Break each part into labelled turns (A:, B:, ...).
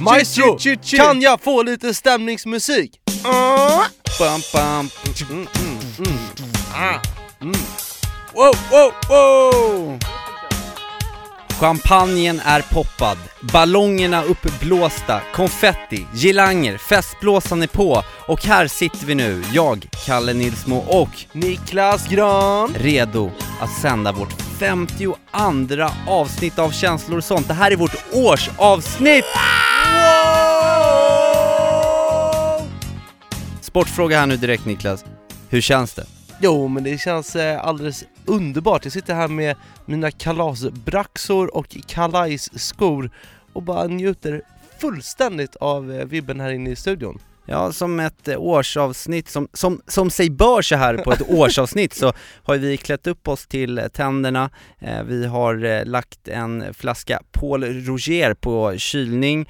A: Maestro, kan jag få lite stämningsmusik? Bam, bam. Mm, mm, mm. Ah. Wow, wow, wow! Champagnen är poppad, ballongerna uppblåsta, konfetti, girlanger, festblåsan är på och här sitter vi nu, jag, Kalle Nilsmo och Niklas Gran redo att sända vårt 52 avsnitt av Känslor och sånt. Det här är vårt årsavsnitt! Sportfråga här nu direkt Niklas, hur känns det?
B: Jo, men det känns eh, alldeles underbart. Jag sitter här med mina kalasbraxor och kalajsskor och bara njuter fullständigt av eh, vibben här inne i studion.
A: Ja, som ett eh, årsavsnitt, som, som, som sig bör så här på ett årsavsnitt så har vi klätt upp oss till eh, tänderna, eh, vi har lagt en flaska Paul Roger på kylning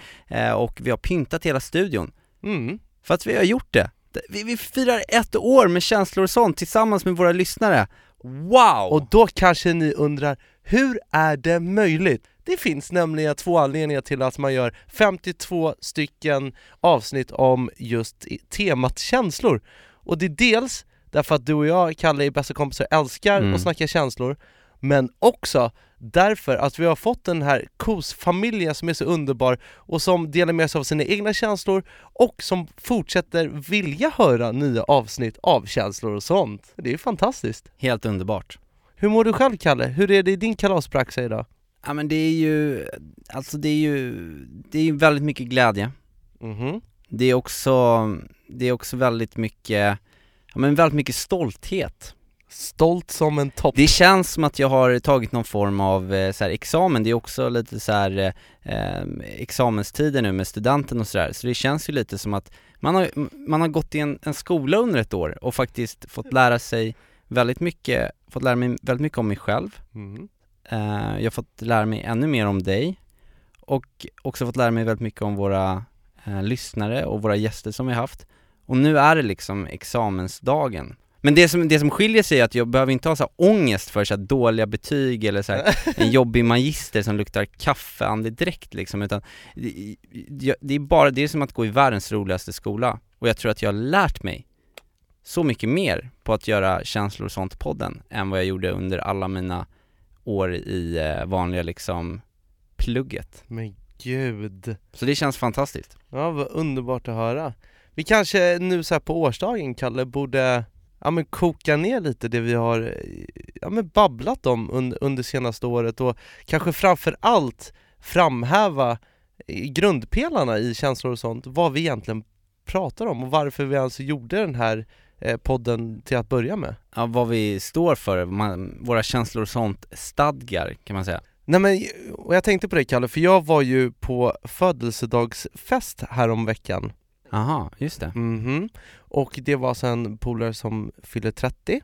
A: och vi har pyntat hela studion.
B: Mm.
A: För att vi har gjort det. Vi, vi firar ett år med känslor och sånt tillsammans med våra lyssnare. Wow!
B: Och då kanske ni undrar, hur är det möjligt? Det finns nämligen två anledningar till att man gör 52 stycken avsnitt om just temat känslor. Och det är dels därför att du och jag, Kalle, är bästa kompisar älskar
A: Mm.
B: att snacka känslor, men också därför att vi har fått den här KOS-familjen som är så underbar och som delar med sig av sina egna känslor och som fortsätter vilja höra nya avsnitt av känslor och sånt. Det är fantastiskt.
A: Helt underbart.
B: Hur mår du själv Kalle? Hur är det i din kalaspraxa idag?
A: Ja men det är ju, alltså det är ju, det är ju väldigt mycket glädje.
B: Mhm.
A: Det är också, det är också väldigt mycket, ja men väldigt mycket stolthet.
B: Stolt som en topp.
A: Det känns som att jag har tagit någon form av eh, så här, examen, det är också lite så här eh, examenstider nu med studenten och sådär, så det känns ju lite som att man har, man har gått i en, en skola under ett år och faktiskt fått lära sig väldigt mycket, fått lära mig väldigt mycket om mig själv
B: Mm.
A: Eh, jag har fått lära mig ännu mer om dig och också fått lära mig väldigt mycket om våra eh, lyssnare och våra gäster som vi har haft. Och nu är det liksom examensdagen. Men det som, det som skiljer sig är att jag behöver inte ha så här ångest för så dåliga betyg eller så här, en jobbig magister som luktar kaffeandedräkt liksom, utan det, det är bara, det är som att gå i världens roligaste skola. Och jag tror att jag har lärt mig så mycket mer på att göra känslor och sånt podden än vad jag gjorde under alla mina år i eh, vanliga liksom plugget.
B: Men gud.
A: Så det känns fantastiskt.
B: Ja, vad underbart att höra. Vi kanske nu så på årsdagen, Kalle, borde ja, men koka ner lite det vi har ja, men babblat om un under senaste året och kanske framför allt framhäva eh, grundpelarna i känslor och sånt, vad vi egentligen pratar om och varför vi alltså gjorde den här podden till att börja med.
A: Ja, vad vi står för, man, våra känslor och sånt stadgar kan man säga.
B: Nej men, och jag tänkte på det Kalle, för jag var ju på födelsedagsfest här om veckan
A: Aha, just det.
B: Mhm. Och det var sen en polare som fyllde 30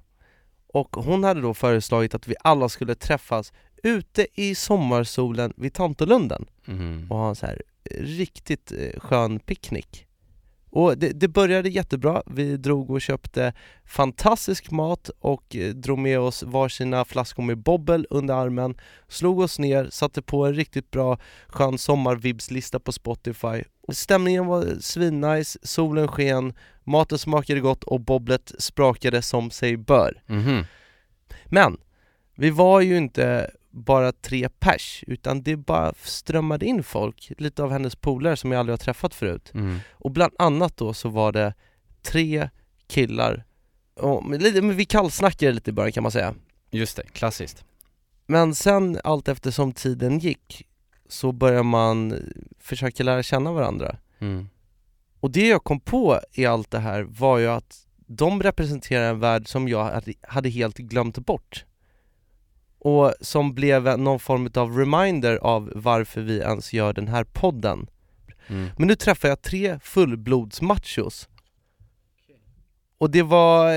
B: Och hon hade då föreslagit att vi alla skulle träffas ute i sommarsolen vid Tantolunden
A: Mhm.
B: och ha en så här riktigt eh, skön picknick och det, det började jättebra, vi drog och köpte fantastisk mat och eh, drog med oss varsina flaskor med bobbel under armen Slog oss ner, satte på en riktigt bra skön sommarvibslista på Spotify. Stämningen var svinnice, solen sken, maten smakade gott och bobblet sprakade som sig bör.
A: Mhm.
B: Men, vi var ju inte bara tre pers, utan det bara strömmade in folk, lite av hennes polare som jag aldrig har träffat förut.
A: Mm.
B: Och bland annat då så var det tre killar, och, men lite- men vi kallsnackade lite i början kan man säga.
A: Just det, klassiskt.
B: Men sen allt eftersom tiden gick så började man försöka lära känna varandra.
A: Mm.
B: Och det jag kom på i allt det här var ju att de representerar en värld som jag hade helt glömt bort. Och som blev någon form av reminder av varför vi ens gör den här podden.
A: Mm.
B: Men nu träffar jag tre fullblodsmachos. Och det var...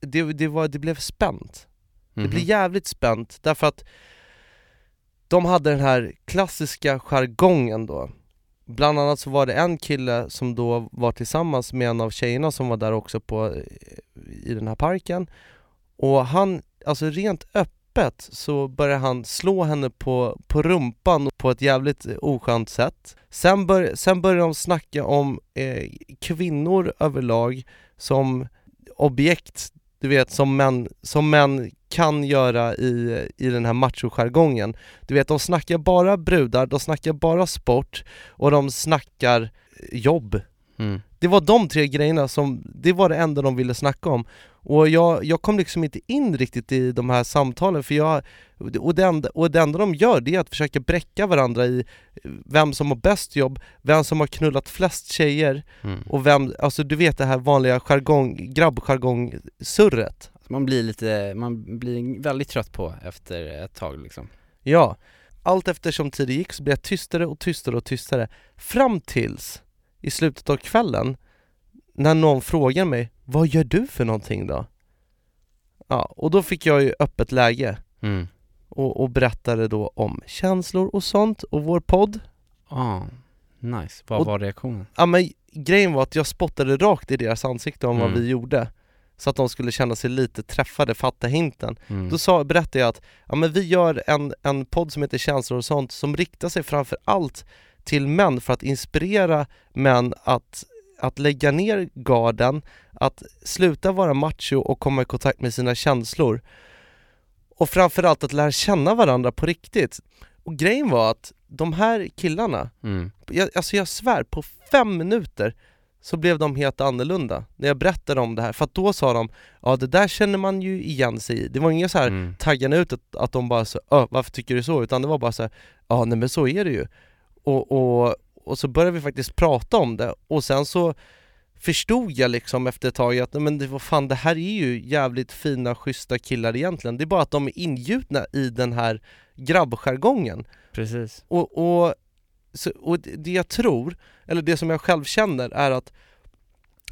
B: Det, det, var, det blev spänt. Det
A: Mhm.
B: blev jävligt spänt därför att de hade den här klassiska jargongen då. Bland annat så var det en kille som då var tillsammans med en av tjejerna som var där också på, i den här parken. Och han, alltså rent öppet så börjar han slå henne på, på rumpan på ett jävligt eh, oskönt sätt. Sen, bör, sen börjar de snacka om eh, kvinnor överlag som objekt, du vet som män, som män kan göra i, i den här machojargongen. Du vet, de snackar bara brudar, de snackar bara sport och de snackar eh, jobb.
A: Mm.
B: Det var de tre grejerna som, det var det enda de ville snacka om. Och jag, jag kom liksom inte in riktigt i de här samtalen för jag, och det, enda, och det enda de gör det är att försöka bräcka varandra i vem som har bäst jobb, vem som har knullat flest tjejer
A: Mm.
B: och vem, alltså du vet det här vanliga jargong, grabbjargong-surret.
A: Man blir lite, man blir väldigt trött på efter ett tag liksom.
B: Ja, allt eftersom tiden gick så blev jag tystare och tystare och tystare Fram tills i slutet av kvällen när någon frågar mig Vad gör du för någonting då? Ja, och då fick jag ju öppet läge
A: Mm.
B: och, och berättade då om känslor och sånt och vår podd
A: Ah, nice. Vad
B: Och-
A: var reaktionen?
B: Ja men grejen var att jag spottade rakt i deras ansikte om vad
A: Mm.
B: vi gjorde Så att de skulle känna sig lite träffade, fatta hinten
A: Mm.
B: Då sa, berättade jag att ja, men vi gör en, en podd som heter Känslor och sånt som riktar sig framför allt till män för att inspirera män att, att lägga ner garden, att sluta vara macho och komma i kontakt med sina känslor och framförallt att lära känna varandra på riktigt. Och grejen var att de här killarna,
A: Mm.
B: jag, alltså jag svär, på fem minuter så blev de helt annorlunda när jag berättade om det här, för då sa de ja det där känner man ju igen sig i. Det var inga så här
A: Mm.
B: taggande ut att, att de bara så, "Ö, varför tycker du så? Utan det var bara så här, ja nej men så är det ju. Och, och, och så började vi faktiskt prata om det och sen så förstod jag liksom efter ett tag att men det, vad fan, det här är ju jävligt fina, schyssta killar egentligen. Det är bara att de är ingjutna i den här grabbjargongen.
A: Precis.
B: Och, och, så, och det jag tror, eller det som jag själv känner är att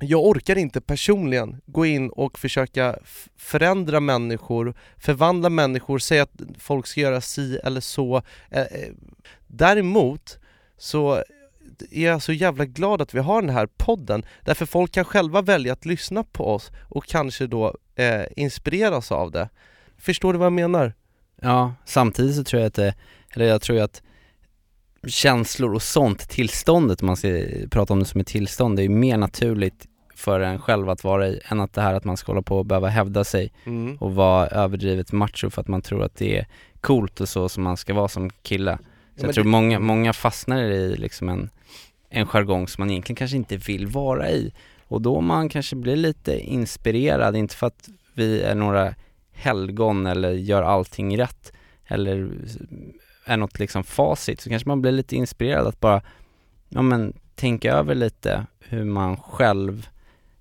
B: jag orkar inte personligen gå in och försöka förändra människor, förvandla människor, säga att folk ska göra si eller så. Eh, eh, Däremot så är jag så jävla glad att vi har den här podden, därför folk kan själva välja att lyssna på oss och kanske då eh, inspireras av det. Förstår du vad jag menar?
A: Ja, samtidigt så tror jag att det, eller jag tror att känslor och sånt, tillståndet, man ska prata om det som ett tillstånd, det är ju mer naturligt för en själv att vara i än att det här att man ska hålla på och behöva hävda sig
B: Mm.
A: och vara överdrivet macho för att man tror att det är coolt och så som man ska vara som kille. Så
B: men
A: jag tror
B: det-
A: många, många fastnar i liksom en, en jargong som man egentligen kanske inte vill vara i. Och då man kanske blir lite inspirerad, inte för att vi är några helgon eller gör allting rätt eller är något liksom facit, så kanske man blir lite inspirerad att bara, ja men tänka över lite hur man själv,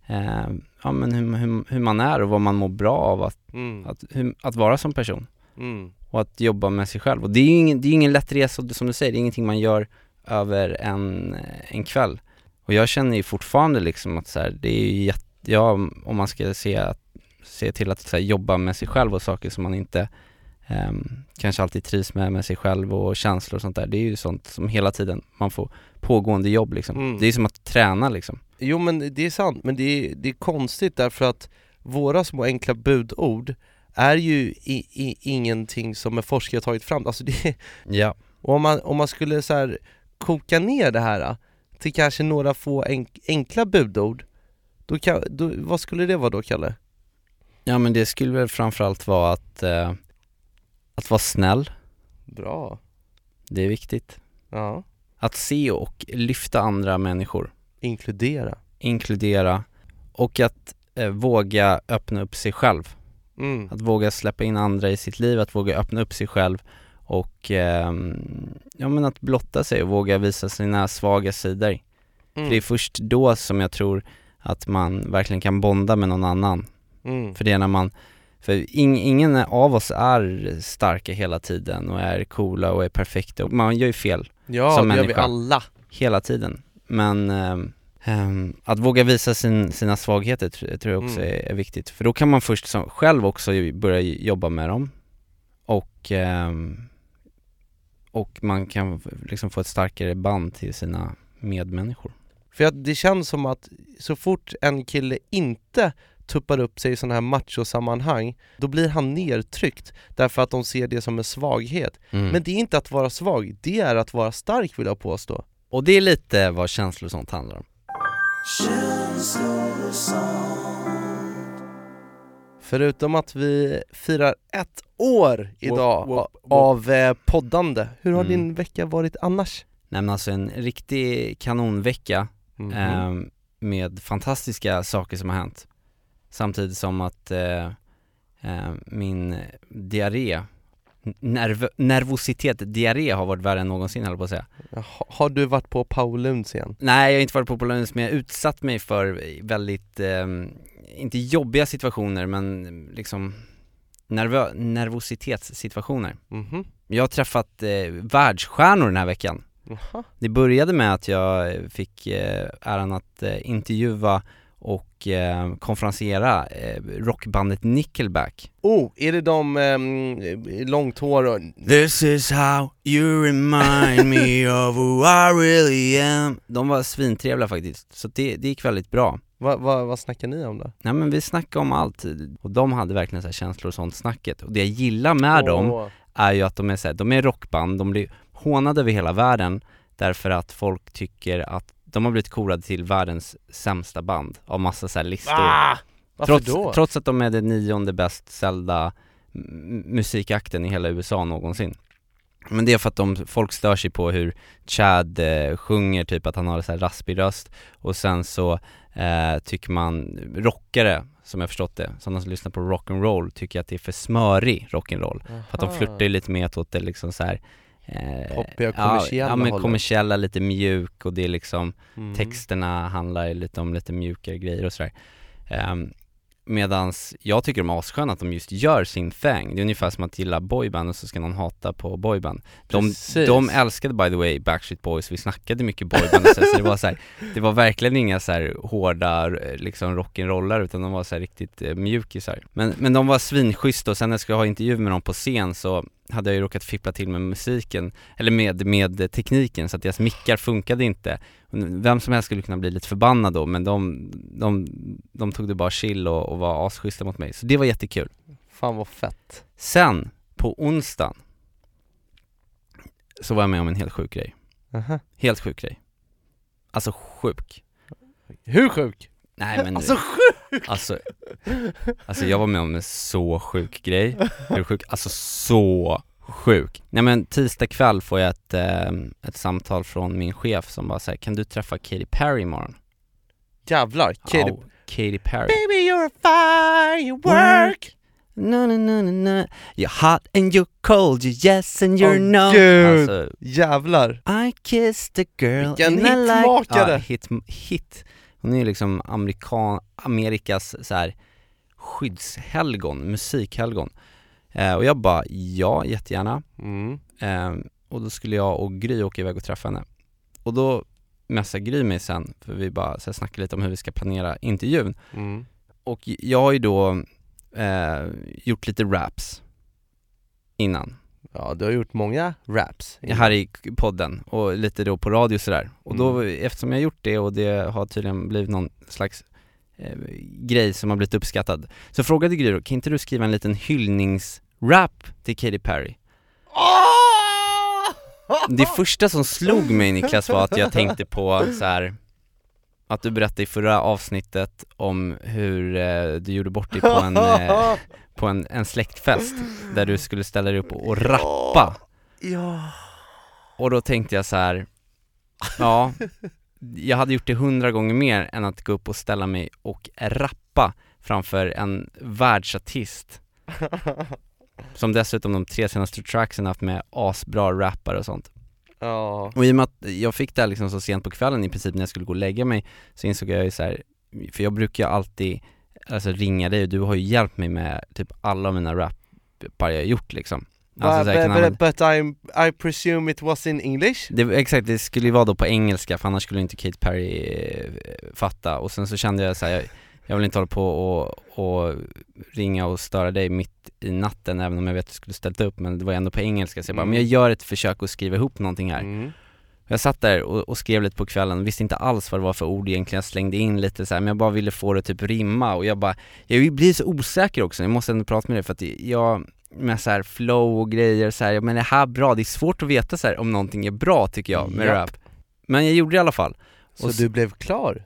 A: eh, ja men hur, hur, hur man är och vad man mår bra av att,
B: Mm.
A: att, hur, att vara som person
B: Mm.
A: Och att jobba med sig själv. Och det är ju ingen, det är ingen lätt resa, som du säger, det är ingenting man gör över en, en kväll. Och jag känner ju fortfarande liksom att så här, det är ju jätte, ja, om man ska se, se till att här, jobba med sig själv och saker som man inte ehm, kanske alltid trivs med, med sig själv och känslor och sånt där. Det är ju sånt som hela tiden man får pågående jobb liksom.
B: Mm.
A: Det är som att träna liksom.
B: Jo men det är sant, men det är, det är konstigt därför att våra små enkla budord är ju i, i, ingenting som en forskare tagit fram. Alltså det,
A: Ja.
B: och om man, om man skulle så här koka ner det här till kanske några få enk, enkla budord, då kan, då, vad skulle det vara då Kalle?
A: Ja men det skulle väl framförallt vara att, eh, Att vara snäll,
B: Bra.
A: det är viktigt.
B: Ja.
A: Att se och lyfta andra människor,
B: Inkludera.
A: inkludera och att eh, våga öppna upp sig själv.
B: Mm.
A: Att våga släppa in andra i sitt liv, att våga öppna upp sig själv och ehm, ja men att blotta sig och våga visa sina svaga sidor. För det är först då som jag tror att man verkligen kan bonda med någon annan.
B: Mm.
A: För det är när man, för ing, ingen av oss är starka hela tiden och är coola och är perfekta. Och Man gör ju fel
B: Ja,
A: som
B: det gör vi alla.
A: hela tiden. Men ehm, att våga visa sin, sina svagheter tr- tror jag också
B: Mm.
A: är, är viktigt. För då kan man först som, själv också börja jobba med dem och, ehm, och man kan liksom få ett starkare band till sina medmänniskor.
B: För att det känns som att så fort en kille inte tuppar upp sig i sådana här machosammanhang, då blir han nedtryckt därför att de ser det som en svaghet.
A: Mm.
B: Men det är inte att vara svag, det är att vara stark vill jag påstå.
A: Och det är lite vad känslor och sånt handlar om.
B: Förutom att vi firar ett år idag
A: Whoop, whoop, whoop.
B: av eh, poddande, hur har
A: Mm.
B: din vecka varit annars?
A: Nej men alltså en riktig kanonvecka
B: Mhm.
A: ehm, med fantastiska saker som har hänt. Samtidigt som att eh, eh, min diarré, nerv- nervositet, diarré har varit värre än någonsin höll på att säga.
B: Har du varit på Pauluns igen?
A: Nej jag har inte varit på Polonius men jag har utsatt mig för väldigt, ehm, inte jobbiga situationer men liksom nervö- nervositetssituationer.
B: Mhm.
A: Jag har träffat eh, världsstjärnor den här veckan.
B: Jaha.
A: Det började med att jag fick eh, äran att eh, intervjua och eh, konferenciera eh, rockbandet Nickelback.
B: Oh, är det de ehm, långt hår och...
A: This is how you remind me of who I really am. De var svintrevliga faktiskt, så det, det gick väldigt bra.
B: Vad vad vad snackar ni om då?
A: Nej men vi snackade om allt, och de hade verkligen så här känslor och sånt snacket. Och det jag gillar med dem
B: Åh.
A: är ju att de är så här, de är rockband, de blir hånade över hela världen därför att folk tycker att de har blivit korade till världens sämsta band av massa så här listor.
B: Ah! Varför
A: trots,
B: då?
A: trots att de är den nionde bäst säljda musikakten i hela USA någonsin. Men det är för att de, folk stör sig på hur Chad eh, sjunger, typ att han har så här raspig röst och sen så eh, tycker man rockare, som jag förstått det, sådana som lyssnar på rock'n'roll tycker att det är för smörig rock'n'roll. För att de flörtar ju lite mer åt det liksom så här. Eh,
B: Poppiga,
A: ja,
B: kommersiella
A: Ja men
B: hållet.
A: kommersiella, lite mjuk och det är liksom
B: Mm.
A: Texterna handlar ju lite om lite mjukare grejer och sådär um, Medans jag tycker de är assköna att de just gör sin thing Det är ungefär som att gilla boyband och så ska någon hata på boyband De,
B: Precis.
A: de älskade by the way Backstreet Boys, vi snackade mycket boyband och så, så det var så här, Det var verkligen inga så här hårda eh, liksom rock'n'rollar utan de var så här riktigt eh, mjukisar men, men de var svinschyssta och sen när jag skulle ha intervju med dem på scen så hade jag ju råkat fippla till med musiken, eller med, med tekniken så att deras mickar funkade inte vem som helst skulle kunna bli lite förbannad då men de, de, de tog det bara chill och, och var asschyssta mot mig, så det var jättekul
B: Fan vad fett.
A: Sen, på onsdagen Så var jag med om en helt sjuk grej,
B: Aha.
A: helt sjuk grej Alltså sjuk
B: Hur sjuk?
A: Nej men
B: Alltså sjuk!
A: Alltså, alltså jag var med om en så sjuk grej, hur sjuk, alltså så sjuk Nej men tisdag kväll får jag ett, eh, ett samtal från min chef som bara säger kan du träffa Katy Perry imorgon?
B: Jävlar, Katy...
A: Ja, Katy Perry
B: Baby you're a firework!
A: No, no, no, no, no. You're hot and you're cold, you're yes and you're
B: Åh,
A: no
B: Gud.
A: Alltså,
B: Jävlar!
A: I kissed a girl
B: Vilken
A: and I like...
B: hitmakare.
A: Ja, hit, hit. Hon är liksom amerikan, Amerikas så här skyddshelgon, musikhelgon. Eh, Och jag bara, ja jättegärna.
B: Mm.
A: eh, Och då skulle jag och Gry åka iväg och träffa henne. Och då messade Gry mig sen, för vi bara så här, snackade lite om hur vi ska planera intervjun.
B: Mm.
A: Och jag har ju då eh, gjort lite raps innan,
B: Ja, du har gjort många raps
A: här i podden och lite då på radio sådär. Och då,
B: Mm.
A: eftersom jag har gjort det och det har tydligen blivit någon slags eh, grej som har blivit uppskattad, så frågade Gry då, kan inte du skriva en liten hyllningsrap till Katy Perry? Det första som slog mig Niklas var att jag tänkte på så här att du berättade i förra avsnittet om hur eh, du gjorde bort dig på en, eh, på en, en släktfest där du skulle ställa dig upp och, rappa.
B: Ja,
A: Och då tänkte jag så här. ja, jag hade gjort det hundra gånger mer än att gå upp och ställa mig och rappa framför en världsartist. Som dessutom de tre senaste tracksen haft med asbra rappare och sånt
B: ja,
A: Och i och med att jag fick det här liksom så sent på kvällen i princip när jag skulle gå och lägga mig Så insåg jag ju så här, för jag brukar ju alltid alltså ringa dig och du har ju hjälpt mig med typ alla mina rappar jag har gjort liksom. Alltså,
B: but,
A: använda-
B: but, but I'm, I presume it was in English?
A: det, exakt, det skulle ju vara då på engelska för annars skulle inte Katy Perry eh, fatta. Och sen så kände jag så här, jag, jag vill inte hålla på och, och ringa och störa dig mitt i natten även om jag vet att du skulle ställt upp men det var ändå på engelska så jag bara,
B: Mm.
A: men jag gör ett försök att skriva ihop någonting här
B: Mm.
A: Jag satt där och, och skrev lite på kvällen, visste inte alls vad det var för ord egentligen, jag slängde in lite så här, men jag bara ville få det typ rimma och jag bara, jag blir så osäker också, jag måste ändå prata med dig för att jag, med så här flow och grejer så här, men det här bra? Det är svårt att veta så här, om någonting är bra tycker jag med
B: Japp.
A: rap Men jag gjorde det i alla fall
B: Så
A: Och s-
B: du blev klar?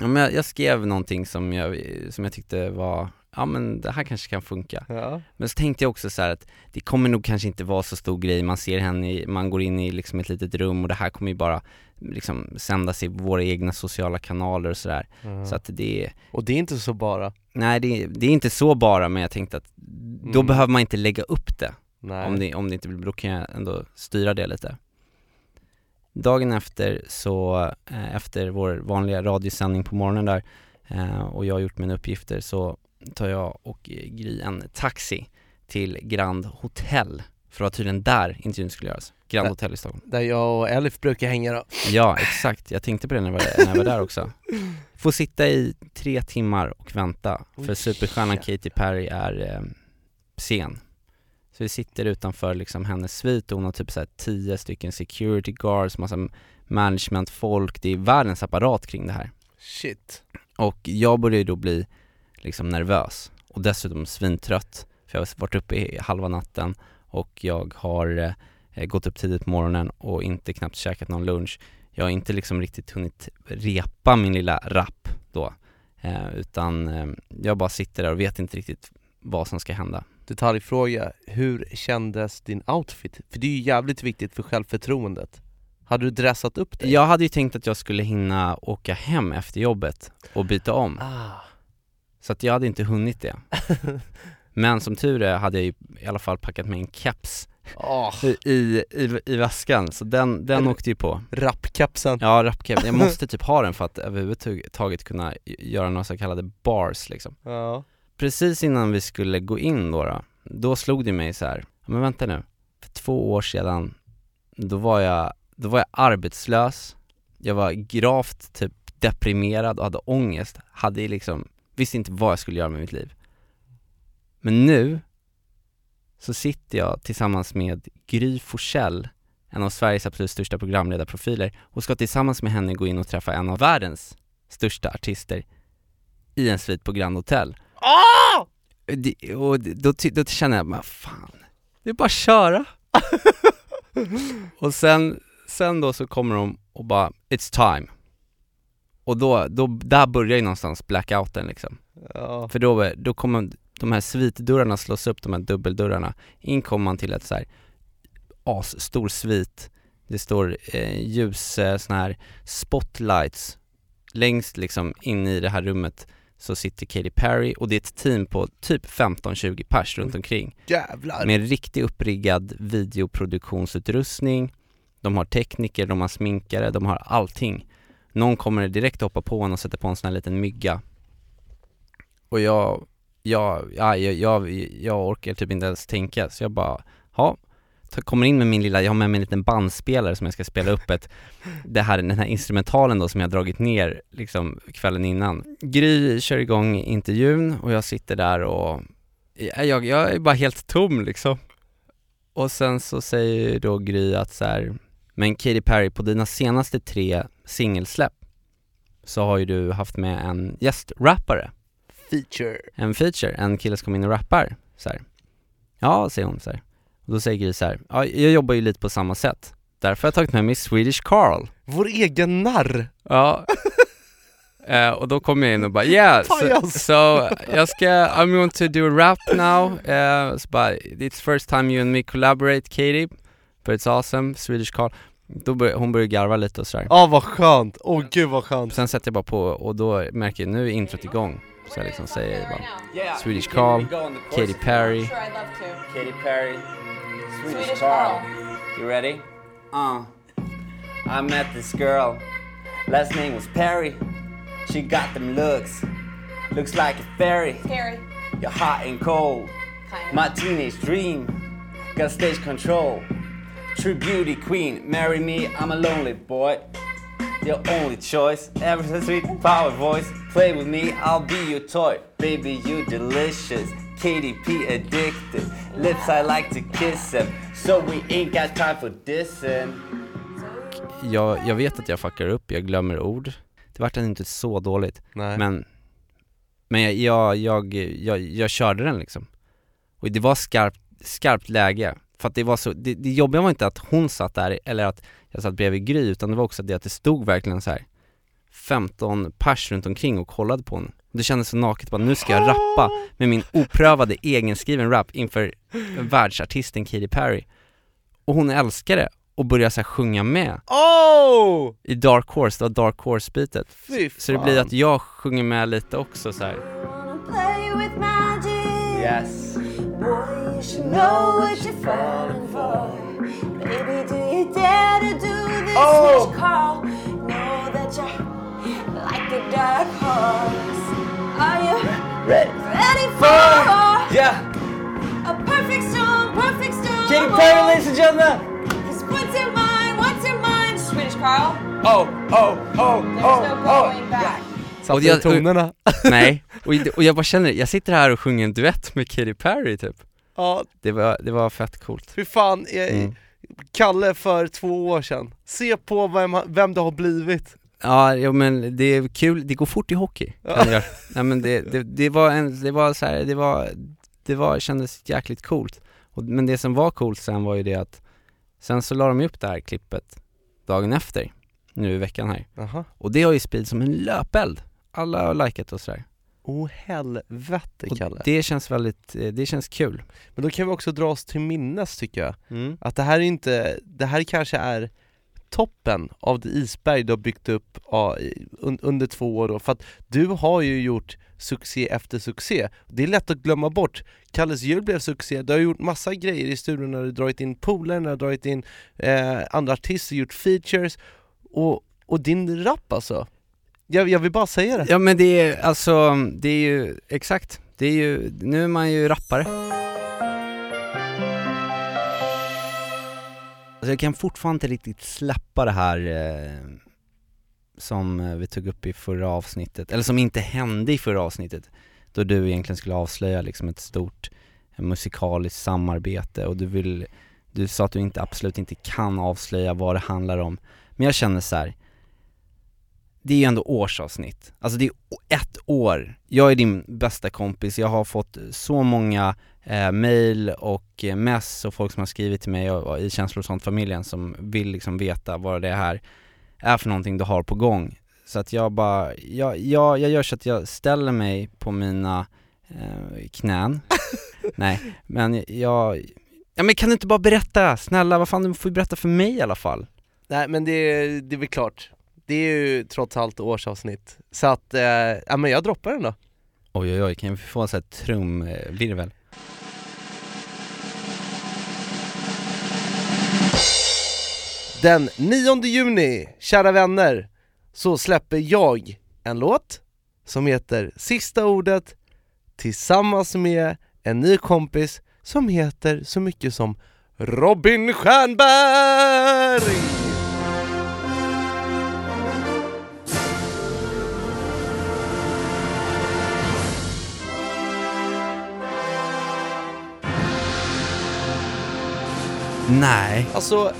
A: Ja, men jag, jag skrev någonting som jag, som jag tyckte var, ja men det här kanske kan funka
B: Ja.
A: Men så tänkte jag också så här att det kommer nog kanske inte vara så stor grej, man ser henne, i, man går in i liksom ett litet rum och det här kommer ju bara liksom sändas i våra egna sociala kanaler och sådär Så att det
B: Och det är inte så bara?
A: nej det, är- det är inte så bara men jag tänkte att då
B: Mm.
A: behöver man inte lägga upp det
B: Nej.
A: om det, om det inte blir, då kan jag ändå styra det lite Dagen efter så, eh, efter vår vanliga radiosändning på morgonen där eh, och jag har gjort mina uppgifter så tar jag och Gry en taxi till Grand Hotel. För det var tydligen där intervjun skulle göras, Grand
B: Där-
A: Hotel i Stockholm.
B: Där jag och Elif brukar hänga då.
A: Ja, exakt, jag tänkte på det när jag var, när jag var där också. Får sitta i tre timmar och vänta för superstjärnan. Katy Perry är eh, sen Så vi sitter utanför liksom hennes svit och hon har typ såhär tio stycken security guards, massa managementfolk, det är världens apparat kring det här.
B: Shit.
A: Och jag börjar ju då bli liksom nervös och dessutom svintrött för jag har varit uppe i halva natten och jag har eh, gått upp tidigt på morgonen och inte knappt käkat någon lunch. Jag har inte liksom riktigt hunnit repa min lilla rap då eh, utan eh, jag bara sitter där och vet inte riktigt vad som ska hända
B: Detaljfråga, hur kändes din outfit? För det är ju jävligt viktigt för självförtroendet. Hade du dressat upp dig?
A: Jag hade ju tänkt att jag skulle hinna åka hem efter jobbet och byta om.
B: Ah.
A: Så att jag hade inte hunnit det. Men som tur är hade jag ju i alla fall packat med en keps
B: Oh,
A: i, i, i, väskan, så den, den åkte ju på.
B: Rappkapsen
A: Ja, rapkeps, jag måste typ ha den för att överhuvudtaget kunna göra några så kallade bars liksom.
B: Ja
A: Precis innan vi skulle gå in då, då, då slog det mig så här. Men vänta nu, för två år sedan, då var jag, då var jag arbetslös, jag var gravt typ deprimerad och hade ångest, hade liksom, visste inte vad jag skulle göra med mitt liv Men nu, så sitter jag tillsammans med Gry Forssell, en av Sveriges absolut största programledarprofiler och ska tillsammans med henne gå in och träffa en av världens största artister i en svit på Grand Hotel
B: ah!
A: det, och då, då känner jag bara, fan, det är bara att köra. Och sen, sen då så kommer de och bara, it's time. Och då, då, där börjar ju någonstans blackouten liksom.
B: Ja,
A: För då, då kommer de här svitdörrarna slås upp, de här dubbeldörrarna. In kommer man till ett så här asstor svit. Det står eh, ljus, eh, såna här spotlights Längst liksom in i det här rummet så sitter Katy Perry och det är ett team på typ 15-20 pers runt omkring.
B: Jävlar!
A: med riktigt uppriggad videoproduktionsutrustning. De har tekniker, de har sminkare, de har allting. Någon kommer direkt hoppa på en och sätta på en sån här liten mygga. Och jag, jag, ja, jag, jag, jag orkar typ inte ens tänka så jag bara, ja Kommer in med min lilla, jag har med mig en liten bandspelare som jag ska spela upp ett Det här, den här instrumentalen då som jag dragit ner liksom kvällen innan Gry kör igång intervjun och jag sitter där och jag, jag, jag är bara helt tom liksom Och sen så säger då Gry att så här, men Katy Perry på dina senaste tre singelsläpp så har ju du haft med en gästrappare,
B: Feature
A: en feature, en kille som kommer in och rappar så här. Ja, säger hon så här. Då säger Gry så här, ja jag jobbar ju lite på samma sätt. Därför har jag tagit med mig Swedish Carl.
B: Vår egen narr!
A: Ja. Eh, och då kom jag in och bara yeah, so, so jag ska, I'm going to do a rap now, uh, so bara, it's first time you and me collaborate Katie, but it's awesome, Swedish Carl. Då bör, hon började garva lite och sådär.
B: Ja vad skönt, åh gud vad skönt.
A: Sen sätter jag bara på och då märker jag nu är introt igång. Så jag liksom säger bara Swedish Carl, Katy Perry, Katy Perry, Swedish Carl. You ready? Uh. I met this girl. Last name was Perry. She got them looks. Looks like a fairy.
C: Harry.
A: You're hot and cold. My teenage dream. Got stage control. True beauty queen. Marry me, I'm a lonely boy. Your only choice. Ever so sweet power voice. Play with me, I'll be your toy. Baby, you delicious. KDP addicted. Lips I like to kiss them. So we ain't got time for dissing. Jag, jag vet att jag fuckar upp, jag glömmer ord. Det vart inte så dåligt.
B: Nej.
A: Men, men jag, jag, jag, jag, jag körde den liksom. Och det var skarpt, skarpt läge. För att det var så, det, det jobbiga var inte att hon satt där eller att jag satt bredvid Gry utan det var också det att det stod verkligen så här 15 pers runt omkring och kollade på henne. Det kändes så naket, bara nu ska jag rappa med min oprövade egenskriven rap inför världsartisten Katy Perry. Och hon älskade det och började så här sjunga med
B: Oh!
A: i Dark Horse, det var Dark Horse-beatet.
B: Fy
A: Så det blir att jag sjunger med lite också så här. Yes.
C: Boy, you should know what you're falling for. Baby, do you dare to do this?
A: Oh!
C: Switch call. Know that you're like a dark horse. Are you
A: Ready?
C: ready for
A: Yeah!
C: a perfect storm? Perfect storm.
A: Katy Perry ladies and gentlemen!
C: 'Cause what's in mind? What's in mind? Swedish Carl.
A: Oh, oh, oh,
C: There's no going back.
B: Satte
A: Och jag-
B: tonerna
A: Nej, och, och jag bara känner, jag sitter här och sjunger en duett med Katy Perry typ.
B: Ja,
A: Det var, det var fett coolt.
B: fy fan, jag,
A: Mm.
B: Kalle för två år sedan Se på vem, vem det har blivit
A: Ja, ja men det är kul, det går fort i hockey. Göra. Nej men det, det, det var en, det var så här, det var, det var, kändes jäkligt coolt. Och, men det som var coolt sen var ju det att, sen så la de upp det här klippet dagen efter, nu i veckan här.
B: Jaha
A: Och det har ju spridits som en löpeld. Alla har likat och sådär.
B: Åh helvete
A: Och
B: Kalle
A: det känns väldigt, eh, det känns kul.
B: Men då kan vi också dra oss till minnes tycker jag
A: Mm.
B: Att det här är inte, det här kanske är toppen av det isberg du har byggt upp ja, under två år då, för att du har ju gjort succé efter succé. Det är lätt att glömma bort. Kalles jul blev succé, du har gjort massa grejer i studion när du har dragit in polare, när du har dragit in eh, andra artister, gjort features och, och din rap alltså. Jag, jag vill bara säga det.
A: Ja men det är alltså, det är ju, exakt. Det är ju, nu är man ju rappare. Alltså jag kan fortfarande inte riktigt släppa det här eh, som eh, vi tog upp i förra avsnittet, eller som inte hände i förra avsnittet. Då du egentligen skulle avslöja liksom ett stort eh, musikaliskt samarbete och du vill, du sa att du inte, absolut inte kan avslöja vad det handlar om. Men jag känner så här. det är ju ändå årsavsnitt, alltså det är ett år. Jag är din bästa kompis, jag har fått så många eh, mail och eh, mess och folk som har skrivit till mig och, och i Känslor och sånt-familjen som vill liksom veta vad det här är för någonting du har på gång. Så att jag bara, jag, jag, jag gör så att jag ställer mig på mina eh, knän, nej, men jag, ja men kan du inte bara berätta, snälla, vad fan du får ju berätta för mig i alla fall.
B: Nej men det, det är väl klart. Det är ju trots allt årsavsnitt. Så att, eh, ja men jag droppar den då.
A: Oj oj oj, kan vi få en sån här trumvirvel?
B: Den 9 juni, kära vänner, så släpper jag en låt som heter Sista ordet tillsammans med en ny kompis som heter så mycket som Robin Stjernberg!
A: Nej.
B: Alltså,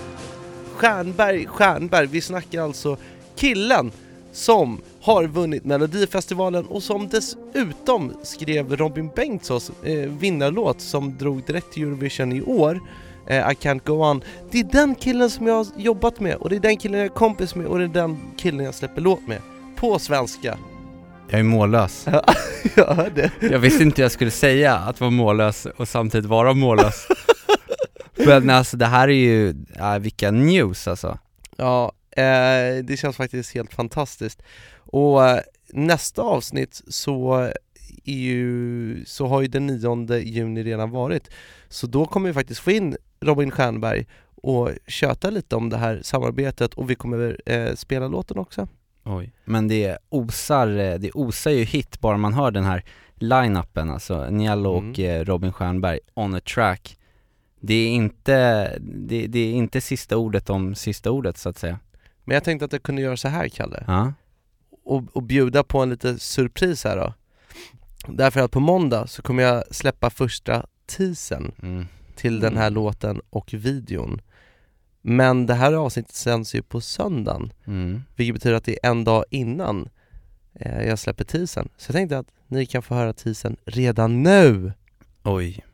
B: Stjernberg, Stjernberg, vi snackar alltså killen som har vunnit Melodifestivalen och som dessutom skrev Robin Bengtssons eh, vinnarlåt som drog direkt till Eurovision i år, eh, I can't go on. Det är den killen som jag har jobbat med och det är den killen jag är kompis med och det är den killen jag släpper låt med på svenska.
A: Jag är mållös.
B: jag hörde.
A: Jag visste inte jag skulle säga att vara mållös och samtidigt vara mållös. Men alltså det här är ju, ja, vilka news alltså.
B: Ja, eh, det känns faktiskt helt fantastiskt. Och eh, nästa avsnitt så är ju, så har ju den 9 juni redan varit. Så då kommer vi faktiskt få in Robin Stjernberg och köta lite om det här samarbetet och vi kommer eh, spela låten också.
A: Oj. Men det osar, eh, det osar ju hit bara man hör den här line-upen alltså, och
B: Mm.
A: eh, Robin Stjernberg on a track. Det är inte, det, det är inte sista ordet om sista ordet så att säga.
B: Men jag tänkte att jag kunde göra så här Kalle,
A: Ja.
B: och, och bjuda på en liten surpris här då. Därför att på måndag så kommer jag släppa första teasern
A: Mm.
B: till den här
A: Mm.
B: låten och videon. Men det här avsnittet sänds ju på söndagen,
A: Mm.
B: vilket betyder att det är en dag innan eh, jag släpper teasern. Så jag tänkte att ni kan få höra teasern redan nu!
A: Oj.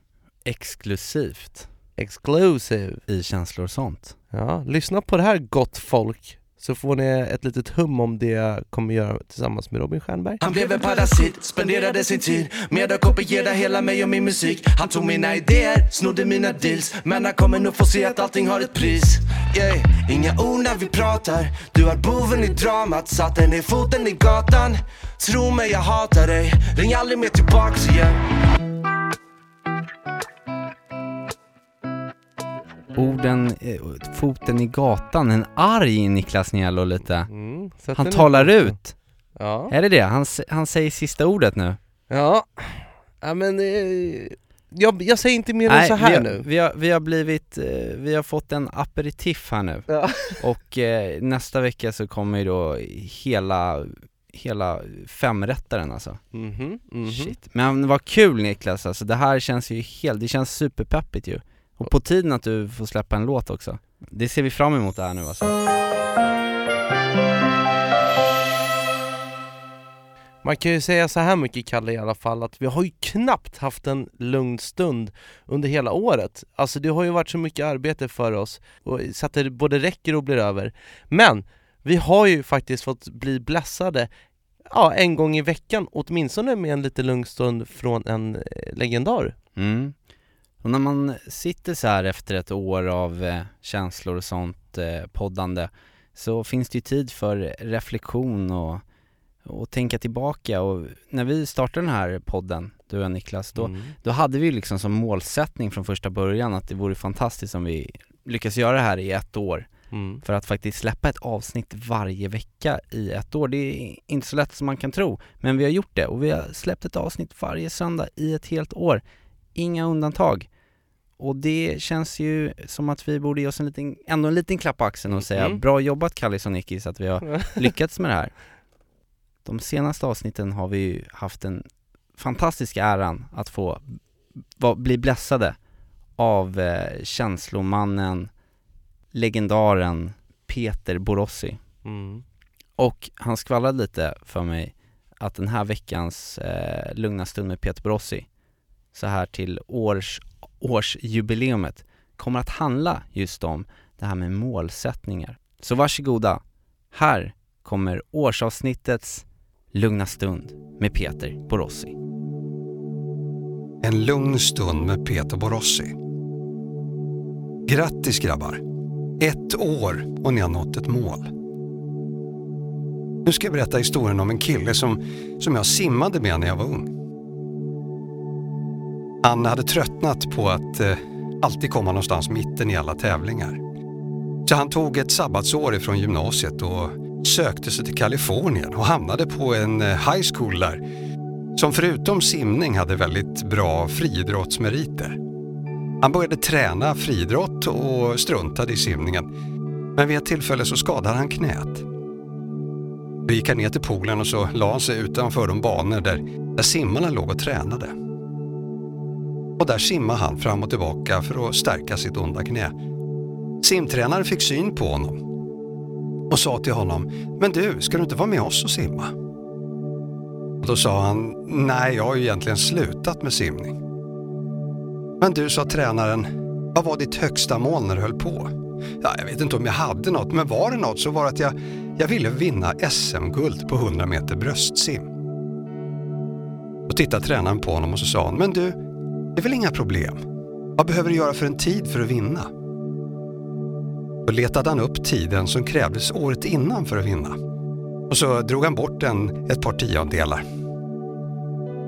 A: Exklusivt
B: Exclusive!
A: i känslor och sånt.
B: Ja, lyssna på det här gott folk, så får ni ett litet hum om det jag kommer göra tillsammans med Robin Stjernberg.
D: Han blev en parasit, spenderade sin tid med att kopiera hela mig och min musik Han tog mina idéer, snodde mina deals Men han kommer nog få se att allting har ett pris yeah. Inga ord när vi pratar Du har boven i dramat, satte ner foten i gatan Tro mig jag hatar dig, ring aldrig mer tillbaks igen
A: Orden, eh, foten i gatan, en arg Niklas Niello lite.
B: Mm,
A: Han talar ut.
B: Ja.
A: Är det det? Han, han säger sista ordet nu?
B: Ja, ja men eh, jag, jag säger inte mer än så här
A: vi har,
B: nu.
A: Vi har, vi har blivit, eh, vi har fått en aperitif här nu.
B: Ja.
A: Och eh, nästa vecka så kommer ju då hela, hela femrättaren alltså.
B: Mhm, mhm.
A: Shit. Men vad kul Niklas alltså, det här känns ju helt, det känns superpeppigt ju. Och på tiden att du får släppa en låt också. Det ser vi fram emot det här nu alltså.
B: Man kan ju säga så här mycket Kalle i alla fall att vi har ju knappt haft en lugn stund under hela året. Alltså det har ju varit så mycket arbete för oss, och så att det både räcker och blir över. Men vi har ju faktiskt fått bli blessade ja, en gång i veckan, åtminstone med en lite lugn stund från en eh, legendar.
A: Mm. Och när man sitter så här efter ett år av eh, känslor och sånt eh, poddande så finns det ju tid för reflektion och, och tänka tillbaka och när vi startade den här podden, du och Niklas, då,
B: Mm.
A: då hade vi liksom som målsättning från första början att det vore fantastiskt om vi lyckas göra det här i ett år
B: Mm.
A: för att faktiskt släppa ett avsnitt varje vecka i ett år. Det är inte så lätt som man kan tro, men vi har gjort det och vi har släppt ett avsnitt varje söndag i ett helt år. Inga undantag. Och det känns ju som att vi borde ge oss en liten, ändå en liten klapp på axeln och säga
B: Mm.
A: bra jobbat Kallis och Nickis att vi har lyckats med det här. De senaste avsnitten har vi ju haft den fantastiska äran att få va, bli blessade av eh, känslomannen, legendaren Peter Borossi.
B: Mm.
A: Och han skvallrade lite för mig att den här veckans eh, lugna stund med Peter Borossi, så här till års, årsjubileumet, kommer att handla just om det här med målsättningar. Så varsågoda, här kommer årsavsnittets lugna stund med Peter Borossi.
E: En lugn stund med Peter Borossi. Grattis grabbar! Ett år och ni har nått ett mål. Nu ska jag berätta historien om en kille som, som jag simmade med när jag var ung. Han hade tröttnat på att eh, alltid komma någonstans mitten i alla tävlingar. Så han tog ett sabbatsår ifrån gymnasiet och sökte sig till Kalifornien och hamnade på en eh, high school där som förutom simning hade väldigt bra friidrottsmeriter. Han började träna friidrott och struntade i simningen. Men vid ett tillfälle så skadade han knät. Då gick han ner till poolen och så la han sig utanför de banor där, där simmarna låg och tränade. Och där simmade han fram och tillbaka för att stärka sitt onda knä. Simtränaren fick syn på honom och sa till honom, men du, ska du inte vara med oss och simma? Och då sa han, nej jag har ju egentligen slutat med simning. Men du, sa tränaren, vad var ditt högsta mål när du höll på? ja, jag vet inte om jag hade något, men var det något så var det att jag, jag ville vinna SM-guld på 100 meter bröstsim. Då tittade tränaren på honom och så sa han, men du, det är väl inga problem? Vad behöver du göra för en tid för att vinna? Då letade han upp tiden som krävdes året innan för att vinna. Och så drog han bort den ett par tiondelar.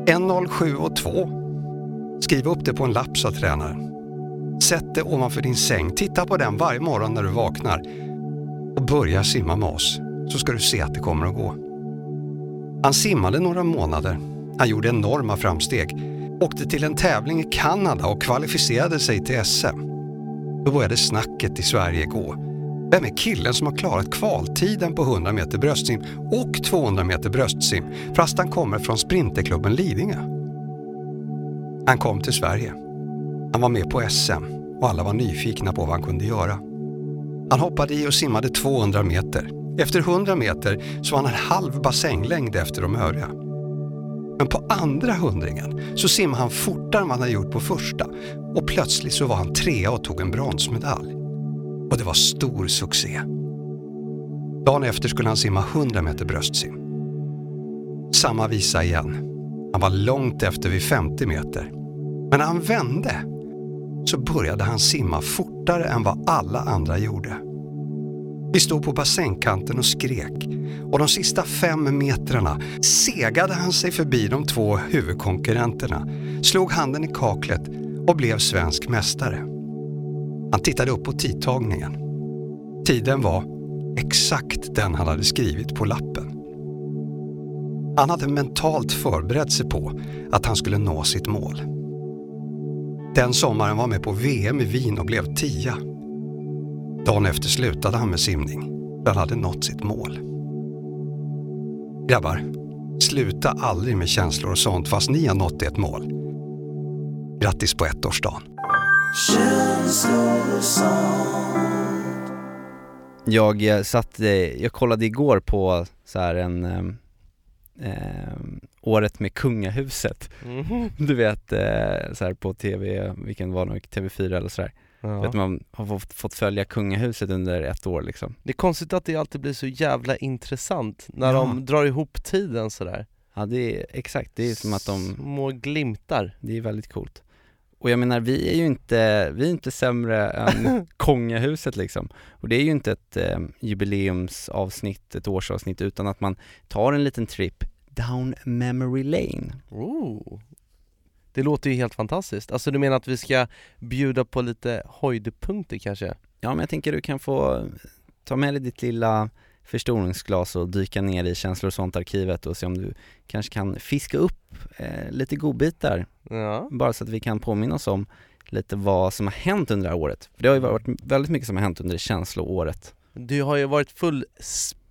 E: 1.07 och 2. Skriv upp det på en lapp, sa tränaren. Sätt det ovanför din säng, titta på den varje morgon när du vaknar och börja simma med oss så ska du se att det kommer att gå. Han simmade några månader. Han gjorde enorma framsteg. Åkte till en tävling i Kanada och kvalificerade sig till SM. Då började snacket i Sverige gå. Vem är killen som har klarat kvaltiden på 100 meter bröstsim och 200 meter bröstsim fast han kommer från Sprinterklubben Lidingö? Han kom till Sverige. Han var med på SM och alla var nyfikna på vad han kunde göra. Han hoppade i och simmade 200 meter. Efter 100 meter så var han en halv bassänglängd efter de övriga. Men på andra hundringen så simmade han fortare än vad han hade gjort på första och plötsligt så var han trea och tog en bronsmedalj. Och det var stor succé. Dagen efter skulle han simma 100 meter bröstsim. Samma visa igen. Han var långt efter vid 50 meter. Men när han vände så började han simma fortare än vad alla andra gjorde. Vi stod på bassängkanten och skrek och de sista fem metrarna segade han sig förbi de två huvudkonkurrenterna, slog handen i kaklet och blev svensk mästare. Han tittade upp på tidtagningen. Tiden var exakt den han hade skrivit på lappen. Han hade mentalt förberett sig på att han skulle nå sitt mål. Den sommaren var med på VM i Wien och blev tia. Dagen efter slutade han med simning, för han hade nått sitt mål. Grabbar, sluta aldrig med känslor och sånt fast ni har nått ert mål. Grattis på ettårsdagen.
A: Jag eh, satt, eh, jag kollade igår på så här en eh, eh, Året med kungahuset
B: Mhm.
A: Du vet eh, så här på tv, vilken var det, TV4 eller sådär
B: Ja.
A: Vet man har fått, följa kungahuset under ett år liksom.
B: Det är konstigt att det alltid blir så jävla intressant när
A: Ja.
B: de drar ihop tiden sådär.
A: Ja det är exakt, det är som att de
B: Små glimtar.
A: Det är väldigt coolt. Och jag menar vi är ju inte, vi är inte sämre än kungahuset liksom. Och det är ju inte ett eh, jubileumsavsnitt, ett årsavsnitt utan att man tar en liten trip down memory lane.
B: Oh. Det låter ju helt fantastiskt, alltså du menar att vi ska bjuda på lite höjdpunkter kanske?
A: Ja men jag tänker du kan få ta med dig ditt lilla förstoringsglas och dyka ner i känslor och sånt arkivet och se om du kanske kan fiska upp eh, lite godbitar
B: Ja.
A: Bara så att vi kan påminna oss om lite vad som har hänt under det här året. För det har ju varit väldigt mycket som har hänt under känsloåret.
B: Det har ju varit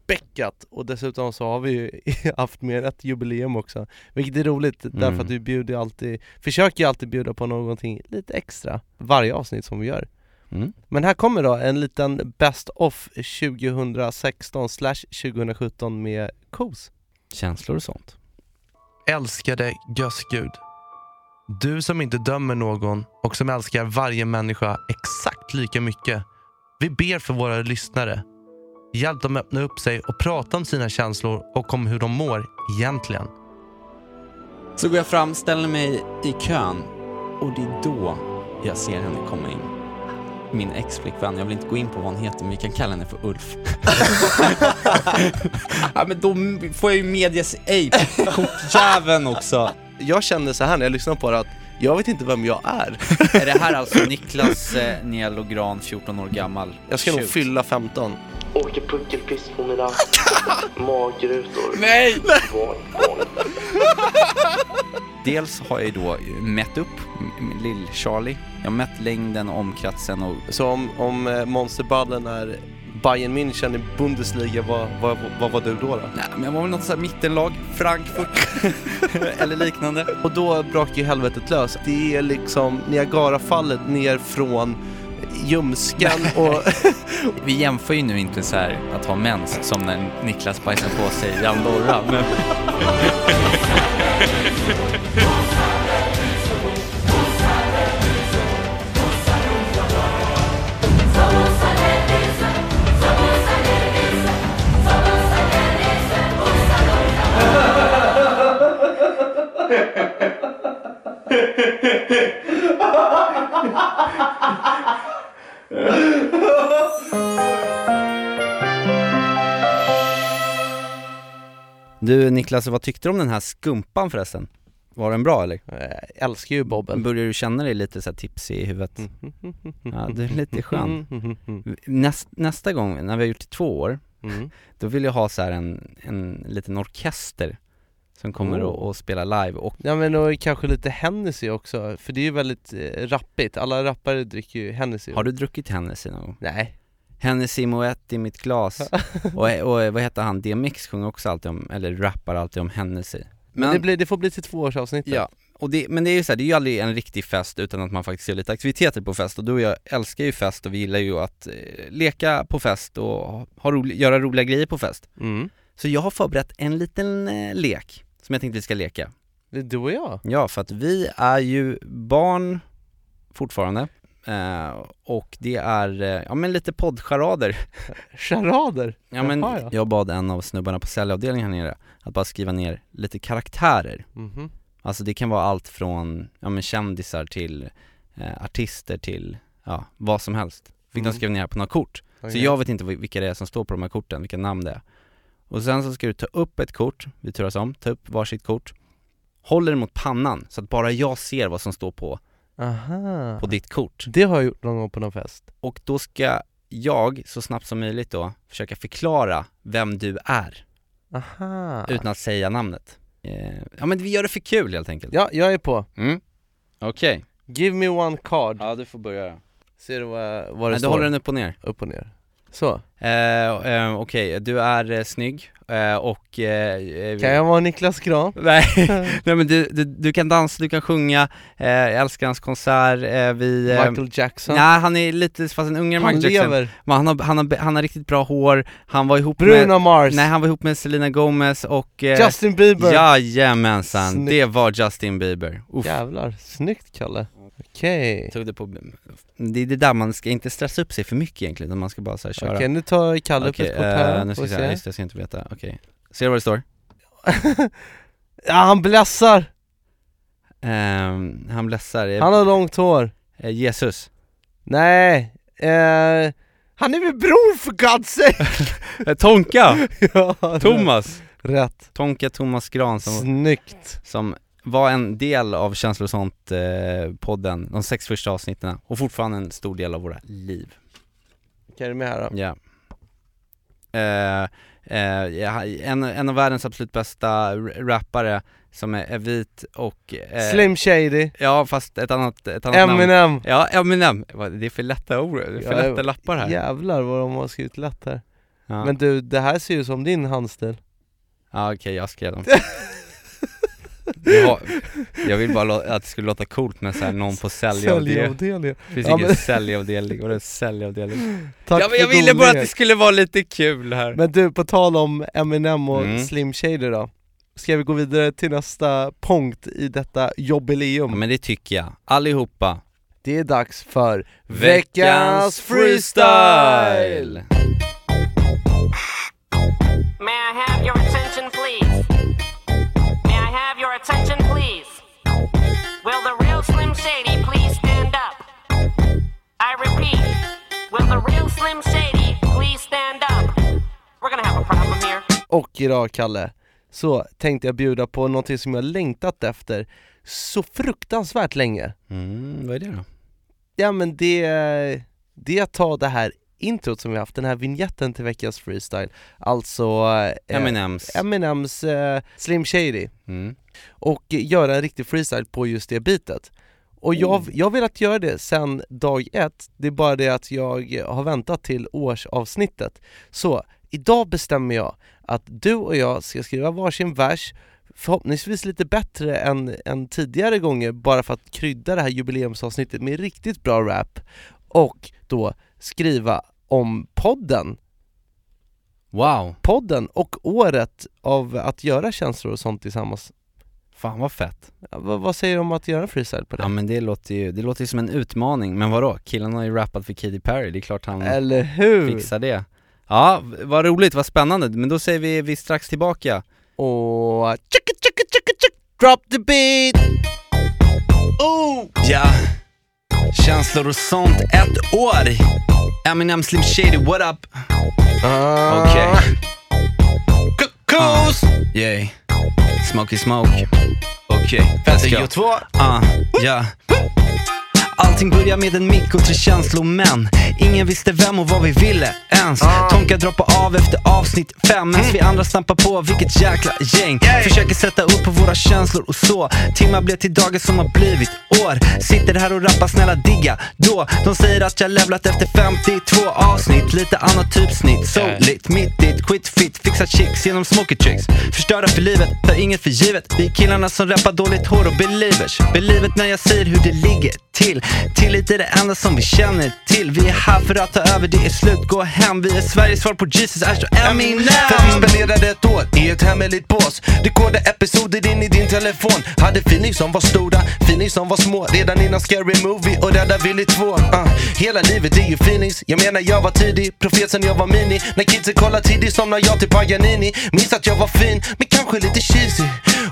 B: fullspäckat och dessutom så har vi ju haft mer ett jubileum också Vilket är roligt därför
A: Mm.
B: att vi bjuder ju alltid, försöker ju alltid bjuda på någonting lite extra varje avsnitt som vi gör
A: Mm.
B: Men här kommer då en liten Best of 2016 slash 2017 med KOS
A: Känslor och sånt.
D: Älskade Gösgud. Du som inte dömer någon och som älskar varje människa exakt lika mycket. Vi ber för våra lyssnare. Hjälp dem öppna upp sig och prata om sina känslor och om hur de mår egentligen.
F: Så går jag fram, ställer mig i kön och det är då jag ser henne komma in. Min ex-flickvän, jag vill inte gå in på vad hon heter men vi kan kalla henne för Ulf. ja men då får jag ju medges ej, kortjäveln också.
B: Jag kände så här när jag lyssnade på det att jag vet inte vem jag är
F: Är det här alltså Niklas eh, Nielo Gran, 14 år gammal?
B: Jag ska nog
F: Shoot.
B: fylla 15
G: Åker puckelpiss på mina magrutor.
F: Nej! Dels har jag ju då mätt upp lill-Charlie. Jag har mätt längden, omkretsen och...
B: Så om, om eh, monsterballen är Bayern München i Bundesliga, vad, vad, vad var du då? då?
F: Nej, men jag var väl något sånt här mittenlag, Frankfurt eller liknande.
B: Och då brakar ju helvetet lös. Det är liksom Niagarafallet ner från ljumsken och...
F: Vi jämför ju nu inte så här att ha mens som när Niklas bajsar på sig Jandorra, men...
A: Du Niklas, vad tyckte du om den här skumpan förresten? Var den bra eller?
B: Jag älskar ju bobbel
A: Börjar du känna dig lite så här tipsig i huvudet?
B: Mm.
A: Ja, du är lite skön Näst, Nästa gång, när vi har gjort det två år,
B: Mm.
A: då vill jag ha så en, en liten orkester som kommer
B: Oh.
A: och, och spela live och
B: Ja men och kanske lite Hennessy också, för det är ju väldigt eh, rappigt, alla rappare dricker ju Hennessy.
A: Har du druckit Hennessy någon gång?
B: Nej.
A: Hennessy Moët i mitt glas. Och, och vad heter han, DMX sjunger också alltid om, eller rappar alltid om Hennessy.
B: Men det, blir, det får bli till tvåårsavsnittet.
A: Ja, och det, men det är ju så här, det är ju aldrig en riktig fest utan att man faktiskt gör lite aktiviteter på fest. Och du och jag älskar ju fest och vi gillar ju att eh, leka på fest och ha rolig, göra roliga grejer på fest.
B: Mm.
A: Så jag har förberett en liten eh, lek som jag tänkte vi ska leka
B: Det är du och jag
A: Ja, för att vi är ju barn fortfarande eh, och det är, eh, ja men lite poddcharader
B: Charader?
A: Ja men
B: Jaha, ja.
A: jag bad en av snubbarna på säljavdelningen här nere att bara skriva ner lite karaktärer
B: Mhm.
A: Alltså det kan vara allt från, ja men kändisar till eh, artister till, ja vad som helst Fick
B: Mm.
A: de skriva ner på några kort Så
B: Okej.
A: jag vet inte vil- vilka det är som står på de här korten, vilka namn det är Och sen så ska du ta upp ett kort, vi turas om, ta upp varsitt kort. Håller det mot pannan så att bara jag ser vad som står på,
B: Aha.
A: på ditt kort.
B: Det har jag gjort någon gång på någon fest.
A: Och då ska jag så snabbt som möjligt då försöka förklara vem du är.
B: Aha.
A: Utan att säga namnet. Eh, Ja men vi gör det för kul helt enkelt.
B: Ja, jag är på.
A: Mm, okej.
B: Give me one card.
A: Ja du får börja.
B: Ser du vad, vad det
A: Nej, du
B: står?
A: håller den upp och ner.
B: Upp och ner. Så,
A: eh, eh, Okej, du är eh, snygg eh, och... Eh, eh,
B: kan jag vara Niklas Gran?
A: Nej, nej men du, du, du kan dansa, du kan sjunga, eh, jag älskar hans konsert, eh, vi...
B: Michael Jackson?
A: Nej han är lite, fast en ungare
B: Han
A: Michael Jackson
B: lever.
A: Men han har, han, har, han har riktigt bra hår, han var ihop
B: Bruno
A: med...
B: Mars?
A: Nej han var ihop med Selena Gomez och...
B: Justin Bieber?
A: Jajamensan,
B: Snyggt.
A: det var Justin Bieber Uff.
B: Jävlar, snyggt Kalle Okej
A: Tog det på... Det är det där man ska inte stressa upp sig för mycket egentligen, utan man ska bara så köra
B: Okej, nu tar Kalle upp
A: Okej,
B: ett kort här,
A: eh, nu ska vi se, just jag ska inte veta, okej Ser du vad det står?
B: Ja, han blässar!
A: Ehm, han blässar, eh,
B: Han har långt hår
A: eh, Jesus
B: Nej, eh, han är min bror för God's sake!
A: Tonka!
B: ja,
A: Thomas!
B: Rätt
A: Tonka Thomas Gran som,
B: Snyggt!
A: som var en del av Känslosont eh, podden, de sex första avsnitten och fortfarande en stor del av våra liv
B: Okej, är du med här då?
A: Ja ja, en, en av världens absolut bästa rappare som är, vit och eh,
B: Slim Shady.
A: Ja fast ett annat, ett annat namn.
B: Eminem.
A: Ja, Eminem, det är för lätta ord, det är för
B: Ja,
A: lätta lappar här.
B: Jävlar vad de har skrivit lätt här.
A: Ja,
B: Men du, det här ser ju som din handstil.
A: Ja okej jag skrev dem har, jag vill bara att det skulle låta coolt med såhär någon på säljavdelningen
B: Säljavdelningen
A: Finns
B: Ja,
A: ingen
B: men-
A: säljavdelning, vadå säljavdelning?
B: Tack
A: ja men jag ville bara att det skulle vara lite kul här
B: Men du, på tal om Eminem och
A: Mm.
B: Slim Shady då Ska vi gå vidare till nästa punkt i detta jubileum?
A: ja, men det tycker jag, allihopa
B: Det är dags för
A: Veckans freestyle!
H: May I have your attention, please? I have your attention, please? Will the real Slim Shady please stand up? I repeat, will the real Slim Shady please stand up? We're gonna have a problem here.
B: Och idag Kalle, så tänkte jag bjuda på någonting som jag längtat efter så fruktansvärt länge
A: Mm, vad är det då?
B: Ja men det, det är att ta det här introt som vi haft, den här vignetten till veckans freestyle Alltså eh,
A: Eminems
B: Eminems eh, Slim Shady
A: mm.
B: och göra en riktig freestyle på just det bitet. Och jag, jag har velat göra det sen dag ett, det är bara det att jag har väntat till årsavsnittet. Så idag bestämmer jag att du och jag ska skriva varsin vers, förhoppningsvis lite bättre än, än tidigare gånger, bara för att krydda det här jubileumsavsnittet med riktigt bra rap, och då skriva om podden
A: Wow,
B: podden och året av att göra känslor och sånt tillsammans.
A: fan vad fett
B: Ja, vad, vad säger du om att göra freestyle på det?
A: Ja men det låter ju, det låter ju som en utmaning, men vadå? Killen har ju rappat för Katy Perry, det är klart han
B: Eller hur?
A: fixar det Ja, vad roligt, vad spännande, men då säger vi, vi strax tillbaka
B: Och tjicka tjicka tjicka tjick, drop the beat! Ooh!
A: Ja
F: känslor och sånt, ett år. Eminem Slim Shady, what up?
B: Ah.
F: Okej. Kukus! Yeah. Smokey smoke. Okej, let's go.
B: Tio två.
F: Ah, ja. Allting börjar med en mick och tre känslomän. Ingen visste vem och vad vi ville ens. Tonka droppar av efter avsnitt fem Medan vi andra stampar på, vilket jäkla gäng. Försöker sätta upp på våra känslor och så. Timmar blev till dagar som har blivit år. Sitter här och rappar, snälla digga. Då De säger att jag levlat efter 52 avsnitt. Lite annat typsnitt, so lit, mitt it, quit fit Fixa chicks genom smoky tricks. Förstörda för livet, tar inget för givet. Vi är killarna som rappar dåligt hår och believers. Believet när jag säger hur det ligger till Tillit är det enda som vi känner till. Vi är här för att ta över, det är slut, gå hem. Vi är Sveriges svar på Jesus, Ash och Eminem.
D: För vi spenderade ett år i ett hemligt bås. Rekordade episoder in i din telefon. Hade feelings som var stora, feelings som var små. Redan innan Scary Movie och Rädda Willy 2 uh. Hela livet är ju feelings, jag menar jag var tidig. Profet sen jag var mini. När kidsen kollar tidigt somnar jag till Paganini. Minns att jag var fin, men kanske lite cheesy.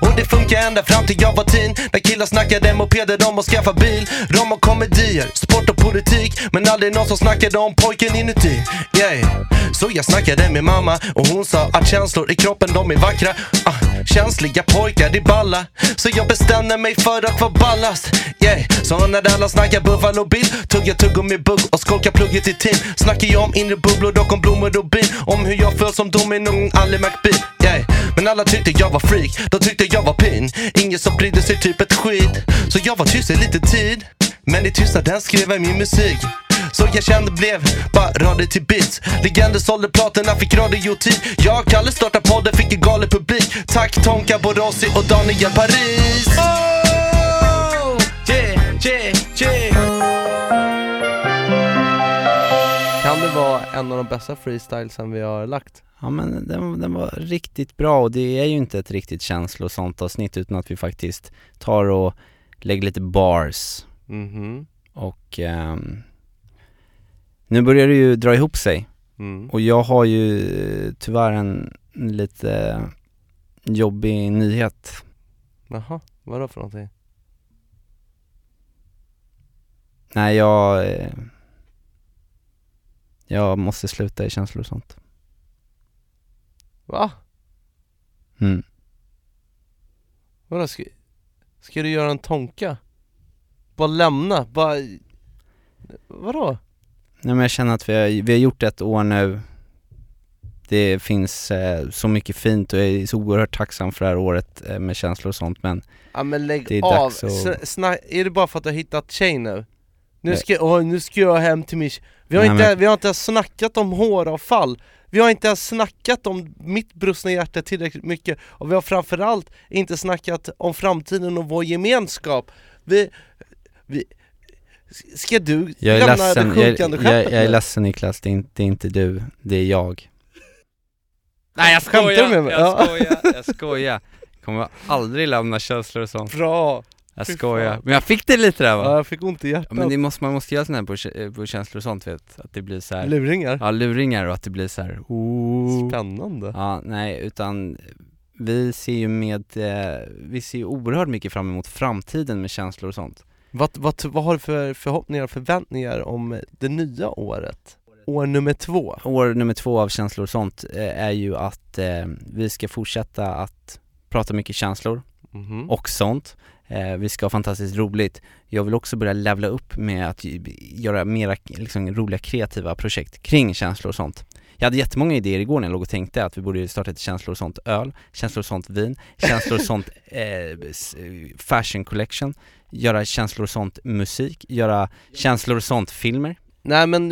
D: Och det funkar ända fram till jag var teen. När killar snackade mopeder om att skaffa bil Rom och komedier, sport och politik. Men aldrig någon som snackade om pojken inuti. Yeah. Så jag snackade med mamma och hon sa att känslor i kroppen de är vackra. Ah, Känsliga pojkar det balla. Så jag bestämde mig för att vara ballast. Yeah. Så när alla snackar Buffalo Bill Tugga tuggummi bugg och skolkar plugget i tim Snackar jag om inre bubblor och om blommor och bin. Om hur jag föll som domino, aldrig en Ali yeah. Men alla tyckte jag var freak, de tyckte jag var pin. Ingen som brydde sig typ ett skit. Så jag var tyst i lite tid. Men i tystnaden skrev jag min musik. Så jag kände blev bara rader till beats. Legender sålde platina, fick radiotid. Jag och Kalle startade podden, fick en galen publik. Tack Tonka Borossi och Daniel Paris.
F: Oh, yeah, yeah, yeah.
B: Kan det vara en av de bästa freestylesen vi har lagt?
A: Ja men den, den var riktigt bra och det är ju inte ett riktigt känslosamt avsnitt utan att vi faktiskt tar och lägger lite bars
B: Mhm.
A: och ehm, nu börjar det ju dra ihop sig
B: Mm.
A: och jag har ju eh, tyvärr en lite jobbig nyhet
B: Jaha, vadå för någonting?
A: Nej jag, eh, jag måste sluta i känslosamt
B: Va?
A: mm.
B: Vadå, ska, ska du göra en tonka? Bara lämna? Bara... Vadå?
A: Nej men jag känner att vi har, vi har gjort ett år nu Det finns eh, så mycket fint och jag är så oerhört tacksam för det här året eh, med känslor och sånt men
B: Ja men lägg
A: Det är
B: av,
A: dags att-
B: Sna- är det bara för att du har hittat tjej nu? Nu ska, åh, nu ska jag hem till min vi har,
A: Nej,
B: inte,
A: men-
B: vi har inte ens snackat om håravfall Vi har inte ens snackat om mitt brustna hjärta tillräckligt mycket Och vi har framförallt inte snackat om framtiden och vår gemenskap Vi, vi Ska du
A: Jag är
B: lämna
A: ledsen,
B: det
A: jag,
B: sjunkande
A: jag,
B: skeppet
A: jag är
B: nu?
A: ledsen Niklas, det är, inte, det är inte du, det är jag
F: Nej jag skojar,
B: med mig?
A: Jag
B: Ja.
A: skojar, jag skojar Kommer aldrig lämna känslor och sånt
B: Bra!
A: Jag skojar, men jag fick det lite där va?
B: Ja, jag fick ont i hjärtat
A: Ja, men det måste, man måste göra sådana här på, på känslor och sånt vet, att det blir så här.
B: Luringar?
A: Ja luringar och att det blir så här. Oh.
B: Spännande
A: Ja, nej utan vi ser ju med, eh, vi ser ju oerhört mycket fram emot framtiden med känslor och sånt
B: Vad, vad, vad har du för förhoppningar och förväntningar om det nya året? År nummer två?
A: År nummer två av känslor och sånt eh, är ju att eh, vi ska fortsätta att prata mycket känslor
B: Mhm.
A: och sånt eh, Vi ska ha fantastiskt roligt Jag vill också börja levla upp med att göra mera liksom, roliga kreativa projekt kring känslor och sånt Jag hade jättemånga idéer igår när jag låg och tänkte att vi borde starta ett känslor och sånt öl, känslor och sånt vin, känslor och sånt eh, fashion collection Göra känslor och sånt musik, göra känslor och sånt filmer.
B: Nej men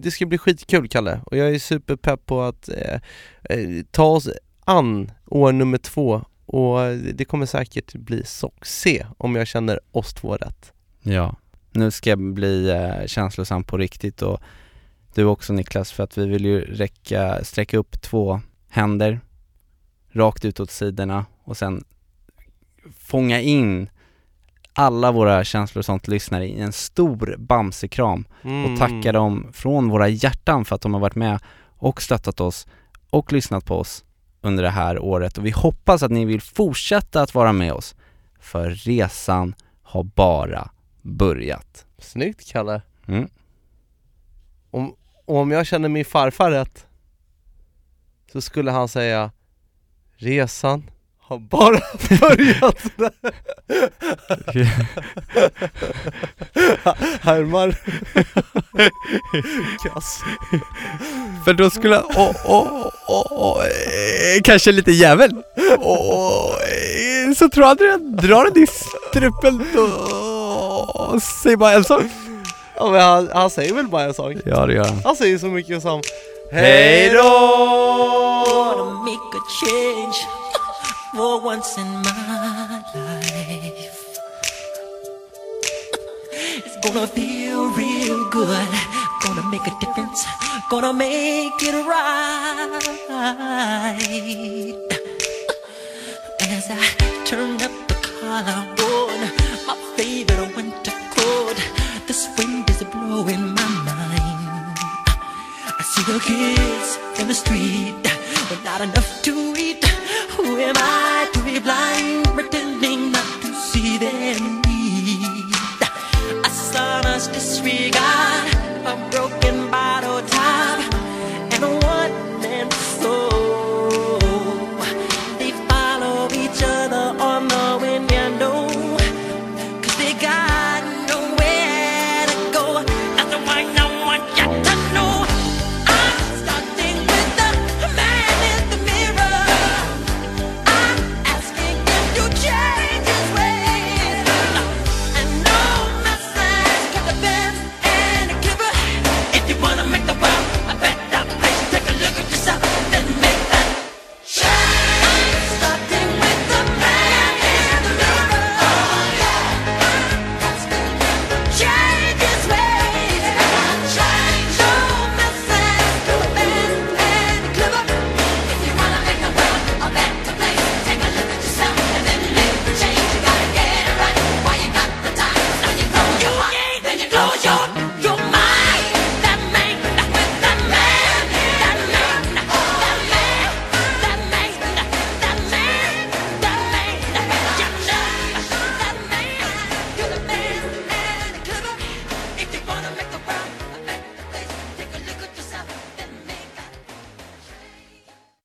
B: det ska bli skitkul Kalle, och jag är superpepp på att eh, eh, ta oss an år nummer två och det kommer säkert bli succé om jag känner oss två rätt.
A: Ja, nu ska jag bli eh, känslosam på riktigt och du också Niklas för att vi vill ju räcka, sträcka upp två händer rakt ut åt sidorna och sen fånga in alla våra känslor och sånt lyssnare i en stor bamsekram
B: Mm.
A: och tacka dem från våra hjärtan för att de har varit med och stöttat oss och lyssnat på oss under det här året och vi hoppas att ni vill fortsätta att vara med oss för resan har bara börjat.
B: Snyggt Kalle.
A: Mm.
B: Om, och om jag känner min farfar rätt så skulle han säga Resan har bara börjat Härmar Kass
A: För då skulle han, åh, åh, åh, eh, kanske lite jävel. Eh, så tror han att jag drar den i strupen och, och säger bara en sak.
B: Ja men han, han säger väl bara en sak?
A: Ja det gör han.
B: Han säger så mycket som
A: Hej då!
I: Gonna make a change for once in my life. It's gonna feel real good. Gonna make a difference. Gonna make it right. And as I turn up the collar on my favorite winter coat, this wind is blowing my mind. I see the kids in the street with not enough to eat. Who am I to be blind,